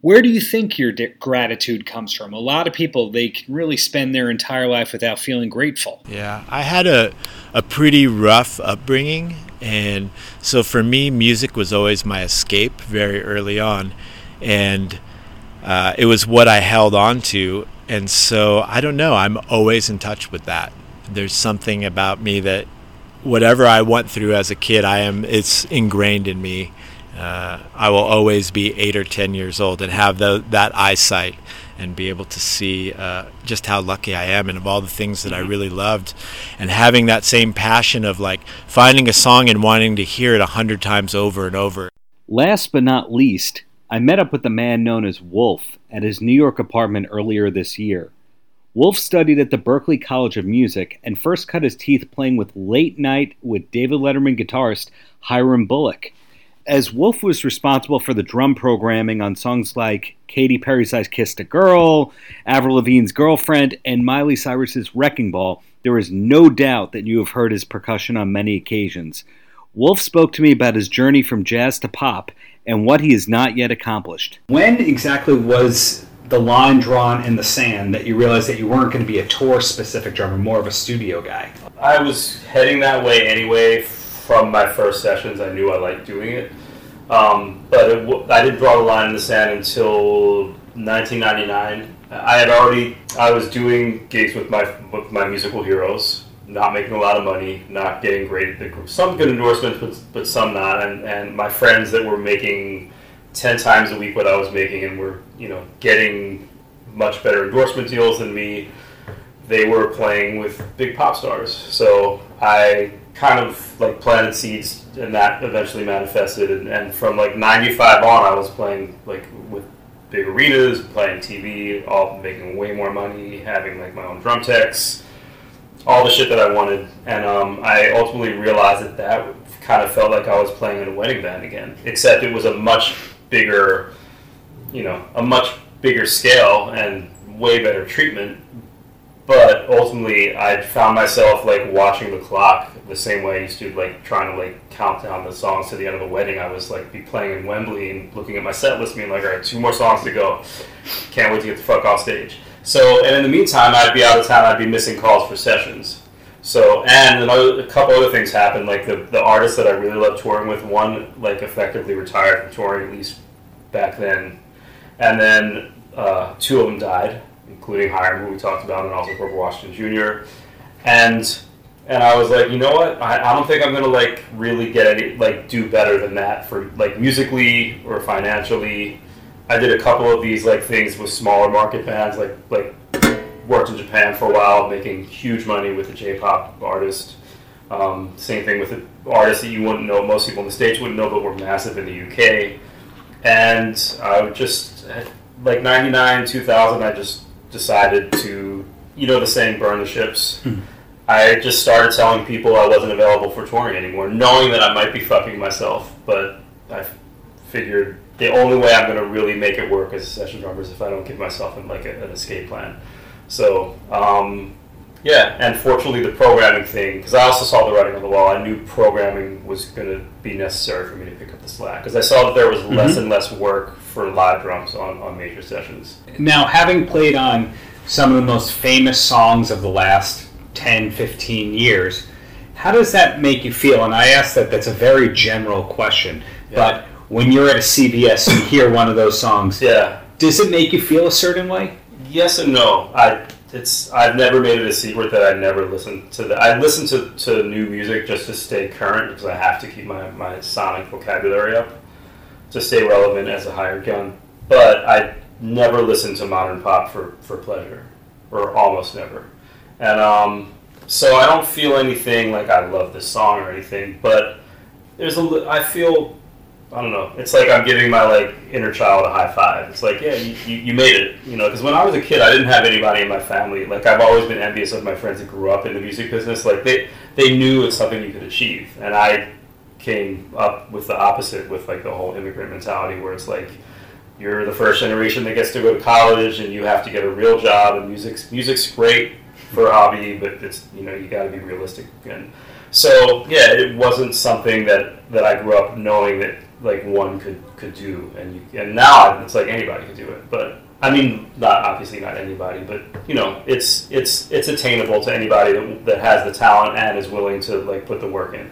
where do you think your gratitude comes from? A lot of people, they can really spend their entire life without feeling grateful. Yeah, I had a, a pretty rough upbringing. And so for me, music was always my escape very early on. And uh, it was what I held on to and so I don't know. I'm always in touch with that. There's something about me that whatever I went through as a kid, I am. It's ingrained in me. Uh, I will always be eight or ten years old and have the, that eyesight and be able to see uh, just how lucky I am and of all the things that I really loved and having that same passion of like finding a song and wanting to hear it a hundred times over and over. Last but not least, I met up with the man known as Wolf at his New York apartment earlier this year. Wolf studied at the Berklee College of Music and first cut his teeth playing with Late Night with David Letterman guitarist Hiram Bullock. As Wolf was responsible for the drum programming on songs like Katy Perry's I Kissed a Girl, Avril Lavigne's Girlfriend, and Miley Cyrus's Wrecking Ball, there is no doubt that you have heard his percussion on many occasions. Wolf spoke to me about his journey from jazz to pop and what he has not yet accomplished. When exactly was the line drawn in the sand that you realized that you weren't going to be a tour specific drummer, more of a studio guy? I was heading that way anyway from my first sessions. I knew I liked doing it. Um, but it, I didn't draw the line in the sand until 1999. I had already I was doing gigs with my with my musical heroes, not making a lot of money, not getting great, some good endorsements, but, but some not. And, and my friends that were making 10 times a week what I was making and were, you know, getting much better endorsement deals than me, they were playing with big pop stars. So I kind of like planted seeds and that eventually manifested. And, and from like 95 on, I was playing like with big arenas, playing TV, all making way more money, having like my own drum techs, all the shit that I wanted. And um, I ultimately realized that that kind of felt like I was playing in a wedding band again, except it was a much bigger, you know, a much bigger scale and way better treatment. But ultimately, I found myself like watching the clock the same way I used to like trying to like count down the songs to the end of the wedding. I was like be playing in Wembley and looking at my set list, being like, all right, two more songs to go. Can't wait to get the fuck off stage. So, and in the meantime, I'd be out of town. I'd be missing calls for sessions. So, and another, a couple other things happened. Like the the artist that I really loved touring with, one like effectively retired from touring at least back then, and then uh, two of them died, including Hiram, who we talked about, and also Grover Washington Jr. And and I was like, you know what? I, I don't think I'm gonna like really get any like do better than that for like musically or financially. I did a couple of these like things with smaller market bands, like like worked in Japan for a while, making huge money with a J-pop artist. Um, same thing with the artists that you wouldn't know, most people in the states wouldn't know, but were massive in the UK. And I would just like '99, 2000, I just decided to, you know, the saying, burn the ships. Hmm. I just started telling people I wasn't available for touring anymore, knowing that I might be fucking myself. But I figured the only way I'm going to really make it work as a session drummer is if I don't give myself an, like a, an escape plan. So um, yeah, and fortunately the programming thing, because I also saw the writing on the wall. I knew programming was going to be necessary for me to pick up the slack because I saw that there was mm-hmm. less and less work for live drums on, on major sessions. Now, having played on some of the most famous songs of the last 10, 15 years. How does that make you feel? And I ask that that's a very general question. Yeah. But when you're at a CVS and you hear one of those songs, yeah. does it make you feel a certain way? Yes and no. I it's I've never made it a secret that I never listen to that. I listen to, to new music just to stay current because I have to keep my, my sonic vocabulary up to stay relevant as a hired gun. But I never listen to modern pop for, for pleasure, or almost never. And um, so I don't feel anything like I love this song or anything, but there's a I feel I don't know. It's like I'm giving my like inner child a high five. It's like, yeah, you, you, made it. You know, because when I was a kid, I didn't have anybody in my family. Like I've always been envious of my friends that grew up in the music business. Like they they knew it's something you could achieve, and I came up with the opposite with like the whole immigrant mentality, where it's like you're the first generation that gets to go to college, and you have to get a real job, and music's music's great for a hobby, but it's you know you got to be realistic. And so yeah, it wasn't something that that I grew up knowing that like one could could do, and you, and now it's like anybody could do it. But I mean, not obviously not anybody, but you know, it's it's it's attainable to anybody that, that has the talent and is willing to like put the work in.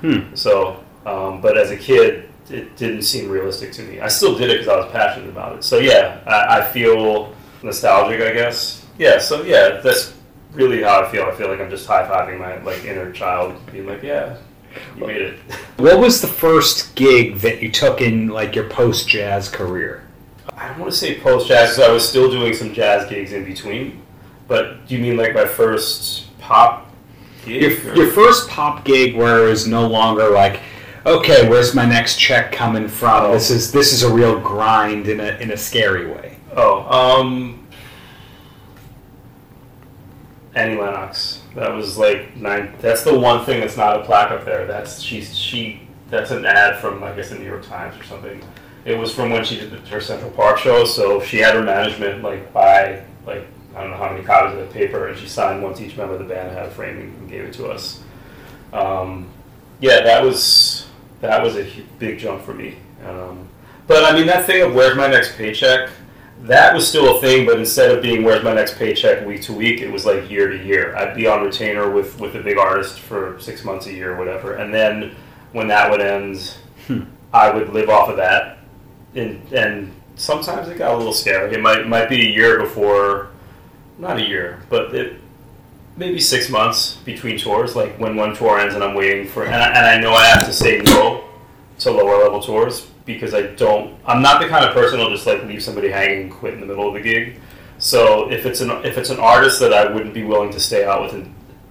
Hmm. So, um, but as a kid, it didn't seem realistic to me. I still did it because I was passionate about it. So yeah, I, I feel nostalgic, I guess. Yeah. So yeah, that's really how I feel. I feel like I'm just high fiving my like inner child, being like, "Yeah, you made it." What was the first gig that you took in like your post jazz career? I don't want to say post jazz because I was still doing some jazz gigs in between. But do you mean like my first pop gig? Your, your first pop gig where it was no longer like, okay, where's my next check coming from? Oh. This is this is a real grind in a in a scary way. Oh, um, Annie Lennox. That was like nine. That's the one thing that's not a plaque up there. That's she's she. That's an ad from I guess the New York Times or something. It was from when she did her Central Park show. So she had her management like buy like I don't know how many copies of the paper, and she signed once each member of the band, had a framing, and gave it to us. Um, yeah, that was that was a big jump for me. Um, but I mean, that thing of where's my next paycheck? That was still a thing, but instead of being where's my next paycheck week to week, it was like year to year. I'd be on retainer with, with a big artist for six months a year or whatever. And then when that would end, hmm. I would live off of that. And, and sometimes it got a little scary. It might, might be a year before, not a year, but it, maybe six months between tours. Like when one tour ends and I'm waiting for, and I, and I know I have to say no to lower level tours because I don't. I'm not the kind of person who'll just like leave somebody hanging and quit in the middle of the gig. So if it's an if it's an artist that I wouldn't be willing to stay out with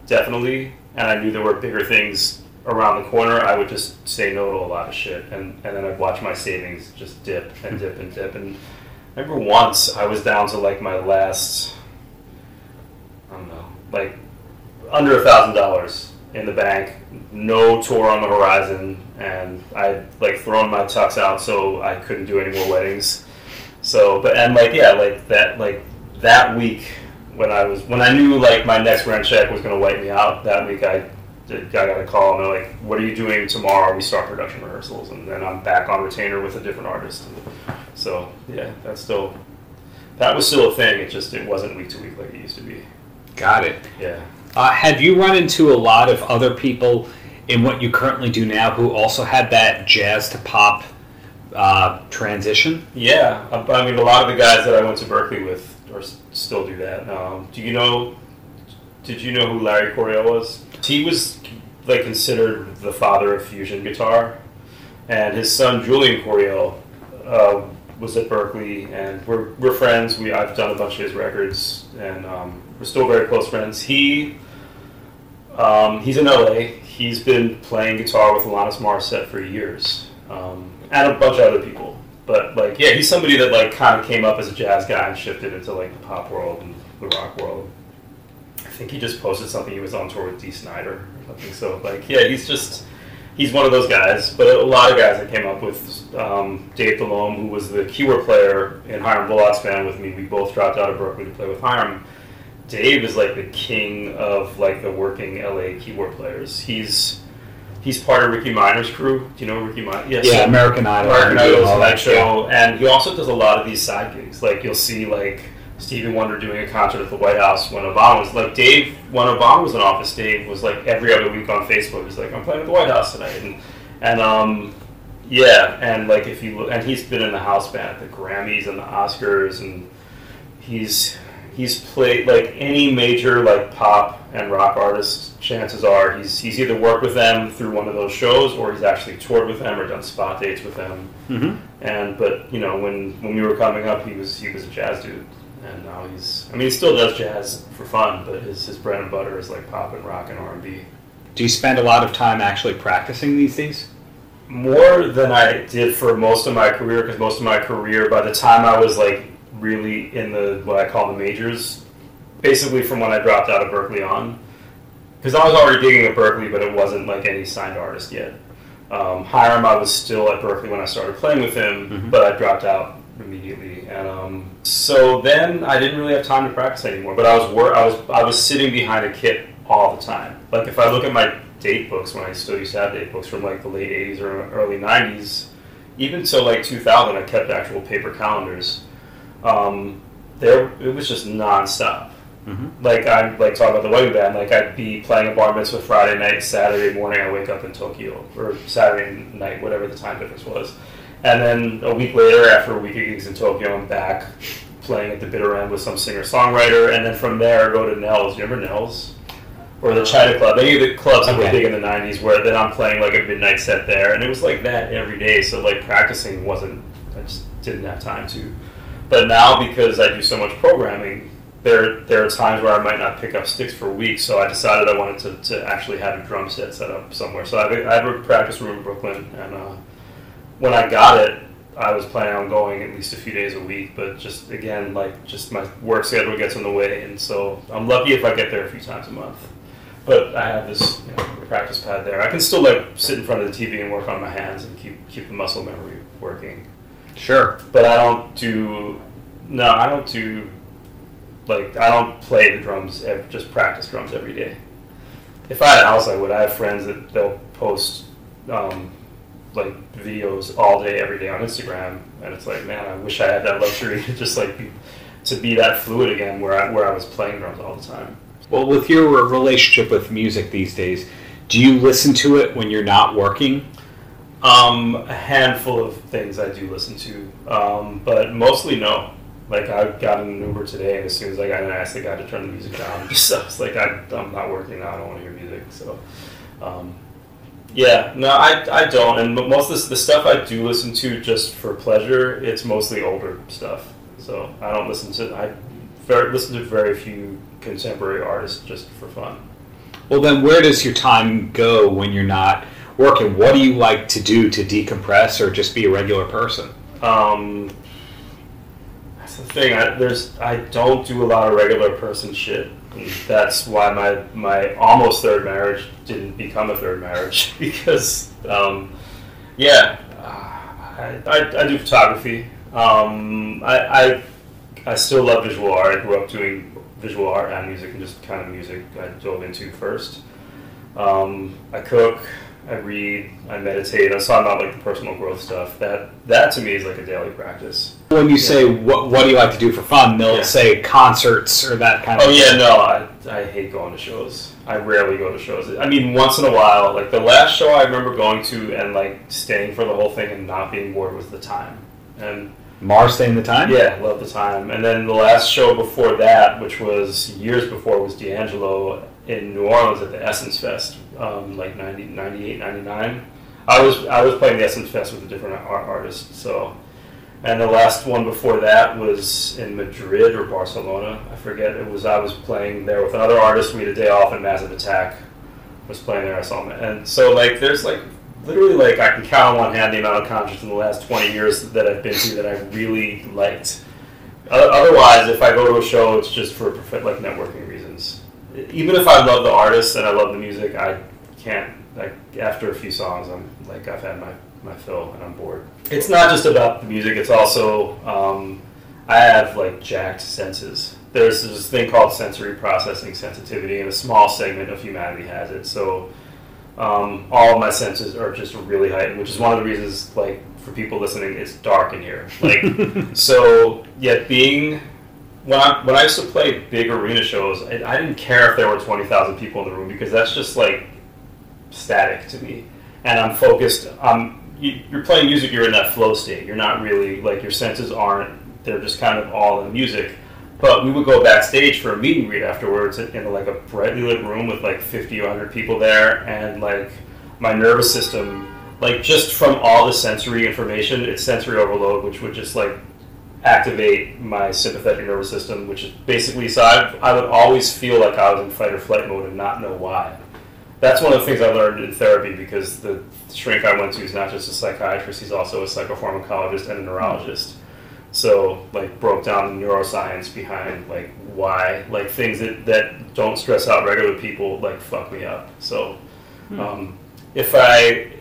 definitely, and I knew there were bigger things around the corner, I would just say no to a lot of shit, and, and then I'd watch my savings just dip and dip and dip. And I remember once I was down to like my last, I don't know, like under a thousand dollars in the bank, no tour on the horizon, and I'd like thrown my tux out so I couldn't do any more weddings. So, but and like yeah, like that like that week when I was when I knew like my next rent check was gonna wipe me out that week, I did, I got a call and they're like, "What are you doing tomorrow?" We start production rehearsals, and then I'm back on retainer with a different artist. So yeah, that's still that was still a thing. It just it wasn't week to week like it used to be. Got it. Yeah. Uh, have you run into a lot of other people in what you currently do now who also had that jazz to pop uh, transition? Yeah, I mean, a lot of the guys that I went to Berklee with still do that. Um, do you know? Did you know who Larry Coryell was? He was like considered the father of fusion guitar, and his son Julian Coryell uh, was at Berklee, and we're, we're friends. We I've done a bunch of his records, and um, we're still very close friends. He um, he's in LA. He's been playing guitar with Alanis Morissette for years, um, and a bunch of other people. But like, yeah, he's somebody that like kind of came up as a jazz guy and shifted into like the pop world and the rock world. I think he just posted something. He was on tour with Dee Snider or something. So like, yeah, he's just he's one of those guys. But a lot of guys I came up with, um, Dave Delhomme, who was the keyboard player in Hiram Bullock's band with me. We both dropped out of Berklee to play with Hiram. Dave is like the king of like the working LA keyboard players. He's he's part of Ricky Minor's crew. Do you know Ricky Minor? Yes. Yeah, American Idol. American Idol that that show, and he also does a lot of these side gigs. Like you'll see like Stevie Wonder doing a concert at the White House when Obama was like Dave when Obama was in office. Dave was like every other week on Facebook. He's like I'm playing at the White House tonight, and and um yeah, and like if you look, and he's been in the house band at the Grammys and the Oscars, and he's he's played like any major like pop and rock artist. Chances are he's he's either worked with them through one of those shows, or he's actually toured with them or done spot dates with them. Mhm. And but you know when when we were coming up, he was he was a jazz dude, and now he's I mean he still does jazz for fun, but his his bread and butter is like pop and rock and R and B. Do you spend a lot of time actually practicing these days? more than I did for most of my career because most of my career, by the time I was like really in the what I call the majors, basically from when I dropped out of Berklee on, because I was already digging at Berklee, but it wasn't like any signed artist yet. Um, Hiram, I was still at Berklee when I started playing with him, Mhm. but I dropped out immediately, and um, so then I didn't really have time to practice anymore. But I was wor- I was I was sitting behind a kit all the time. Like if I look at my date books when I still used to have date books from like the late '80s or early '90s, even till like 2000, I kept actual paper calendars. Um, there, it was just nonstop. Mhm. Like I'm like talking about the wedding band. Like I'd be playing a bar mitzvah Friday night, Saturday morning I wake up in Tokyo, or Saturday night, whatever the time difference was, and then a week later, after a week of gigs in Tokyo, I'm back playing at the bitter end with some singer songwriter, and then from there I go to Nell's. You remember Nell's? Or the China Club, any of the clubs that were big in the '90s, where then I'm playing like a midnight set there, and it was like that every day. So like practicing wasn't, I just didn't have time to. But now because I do so much programming, there there are times where I might not pick up sticks for weeks. So I decided I wanted to, to actually have a drum set set up somewhere. So I have a, I have a practice room in Brooklyn, and uh, when I got it, I was planning on going at least a few days a week. But just again, like just my work schedule gets in the way, and so I'm lucky if I get there a few times a month. But I have this you know, practice pad there. I can still like sit in front of the TV and work on my hands and keep keep the muscle memory working Sure. but I don't do no, I don't do like I don't play the drums. just practice drums every day. If I had a house, I would. I have friends that they'll post um, like videos all day, every day on Instagram, and it's like, man, I wish I had that luxury [LAUGHS] to just like be, to be that fluid again, where I where I was playing drums all the time. Well, with your relationship with music these days, do you listen to it when you're not working? Um, a handful of things I do listen to, um, but mostly no. Like I got an Uber today, and as soon as I got in, I asked the guy to turn the music down. Just I was like, I, I'm not working now. I don't want to hear music. So, um, yeah, no, I, I don't. And most of the, the stuff I do listen to just for pleasure, it's mostly older stuff. So I don't listen to I very, listen to very few contemporary artists just for fun. Well, then where does your time go when you're not working? What do you like to do to decompress or just be a regular person? Um, that's the thing. I, there's I don't do a lot of regular person shit. That's why my my almost third marriage didn't become a third marriage [LAUGHS] because um, yeah, I, I, I do photography. Um, I, I I still love visual art. I grew up doing visual art and music and just kind of music I dove into first. Um, I cook, I read, I meditate. I'm about like the personal growth stuff. That that to me is like a daily practice. When you say what, what do you like to do for fun, they'll Yeah. say concerts or that kind of. Oh yeah, no, I, I hate going to shows. I rarely go to shows. I mean, once in a while. Like the last show I remember going to and like staying for the whole thing and not being bored was the time. And Mars staying the time. yeah, love the time. And then the last show before that, which was years before, was D'Angelo in New Orleans at the Essence Fest, um, like 90, 98, 99. I was I was playing the Essence Fest with a different art artist. So, and the last one before that was in Madrid or Barcelona. I forget. It was I was playing there with another artist. We had a day off, and Massive Attack was playing there. I saw him, and so like there's like literally like I can count on one hand the amount of concerts in the last 20 years that I've been to that I really liked. Otherwise, if I go to a show, it's just for like networking. Even if I love the artist and I love the music, I can't like after a few songs, I'm like I've had my my fill and I'm bored. It's not just about the music; it's also um, I have like jacked senses. There's this thing called sensory processing sensitivity, and a small segment of humanity has it. So um, all of my senses are just really heightened, which is one of the reasons, like, for people listening, it's dark in here. Like, [LAUGHS] so, yet being when I when I used to play big arena shows, I, I didn't care if there were twenty thousand people in the room because that's just like static to me, and I'm focused. Um, you, you're playing music, you're in that flow state. You're not really like your senses aren't. They're just kind of all in music. But we would go backstage for a meet and greet afterwards in, in like a brightly lit room with like 50 or 100 people there, and like my nervous system, like just from all the sensory information, it's sensory overload, which would just like activate my sympathetic nervous system, which is basically so I, I would always feel like I was in fight or flight mode and not know why. That's one of the things I learned in therapy because the shrink I went to is not just a psychiatrist; he's also a psychopharmacologist and a neurologist. So, like, broke down the neuroscience behind like why like things that, that don't stress out regular people like fuck me up. So, um, if I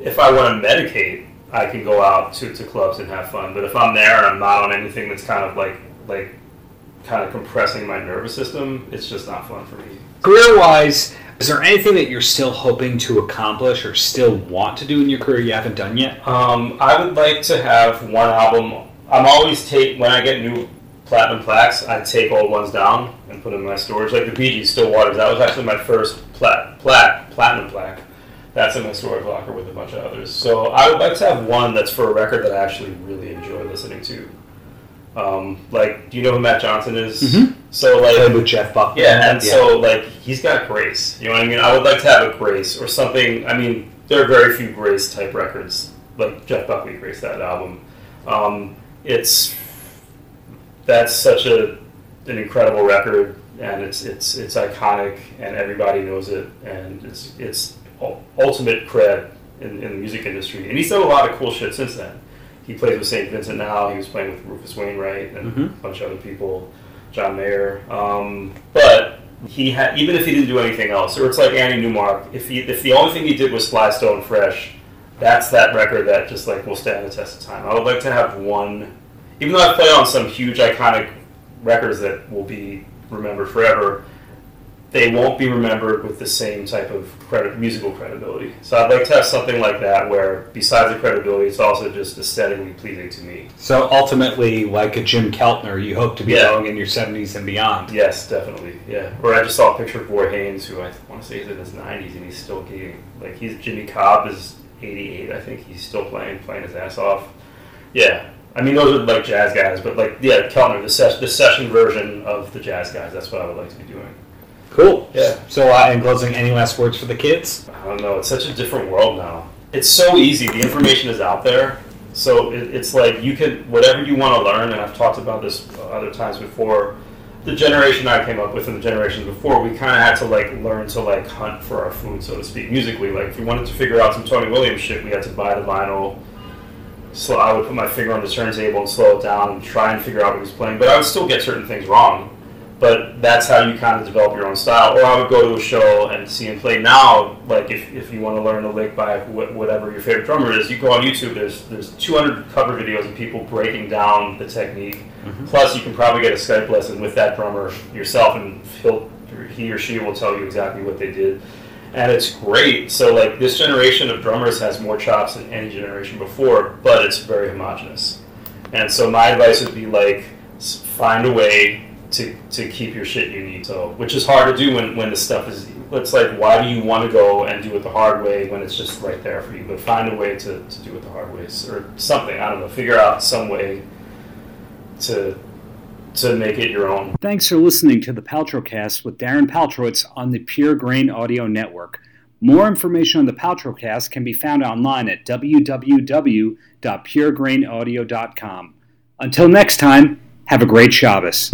if I want to medicate, I can go out to, to clubs and have fun. But if I'm there and I'm not on anything that's kind of like like kind of compressing my nervous system, it's just not fun for me. Career wise, is there anything that you're still hoping to accomplish or still want to do in your career you haven't done yet? Um, I would like to have one album. I'm always take when I get new platinum plaques, I take old ones down and put them in my storage. Like the Bee Gees, Still Waters. That was actually my first plat, plaque, platinum plaque. That's in my storage locker with a bunch of others. So I would like to have one that's for a record that I actually really enjoy listening to. Um, like, do you know who Matt Johnson is? Mhm. So like, Played with Jeff Buck. yeah, and so like he's got grace. You know what I mean? I would like to have a grace or something. I mean, there are very few grace type records like Jeff Buckley grace that album. Um, it's that's such a an incredible record, and it's it's it's iconic, and everybody knows it, and it's it's ultimate cred in, in the music industry. And he's done a lot of cool shit since then. He plays with St. Vincent now. He was playing with Rufus Wainwright and Mhm. a bunch of other people, John Mayer. Um, but he had even if he didn't do anything else, or it's like Andy Newmark. If he if the only thing he did was Sly Stone Fresh, that's that record that just like will stand the test of time. I would like to have one, even though I play on some huge iconic records that will be remembered forever. They won't be remembered with the same type of credit, musical credibility. So I'd like to have something like that, where besides the credibility, it's also just aesthetically pleasing to me. So ultimately, like a Jim Keltner, you hope to be Yeah. in your 70s and beyond. Yes, definitely. Yeah. Or I just saw a picture of Roy Haynes, who I want to say is in his 90s, and he's still gigging. Like he's Jimmy Cobb is 88, I think. He's still playing, playing his ass off. Yeah. I mean, those are like jazz guys, but like yeah, Keltner, the, ses- the session version of the jazz guys. That's what I would like to be doing. Cool. Yeah. So, uh, in closing, any last words for the kids? I don't know. It's such a different world now. It's so easy. The information is out there. So it, it's like you can whatever you want to learn. And I've talked about this other times before. The generation I came up with and the generations before, we kind of had to like learn to like hunt for our food, so to speak, musically. Like if we wanted to figure out some Tony Williams shit, we had to buy the vinyl. So I would put my finger on the turntable and slow it down and try and figure out what he was playing. But I would still get certain things wrong but that's how you kind of develop your own style. Or I would go to a show and see him play. Now, like if, if you want to learn a lick by wh- whatever your favorite drummer is, you go on YouTube. There's there's 200 cover videos of people breaking down the technique. Mm-hmm. Plus, you can probably get a Skype lesson with that drummer yourself, and he'll he or she will tell you exactly what they did. And it's great. So like this generation of drummers has more chops than any generation before, but it's very homogenous. And so my advice would be like find a way to, to keep your shit unique. So, which is hard to do when, when the stuff is. It's like, why do you want to go and do it the hard way when it's just right there for you? But find a way to, to do it the hard way or something. I don't know. Figure out some way to to make it your own. Thanks for listening to the Paltrocast with Darren Paltrowitz on the Pure Grain Audio Network. More information on the Paltrocast can be found online at www.puregrainaudio.com. Until next time, have a great Shabbos.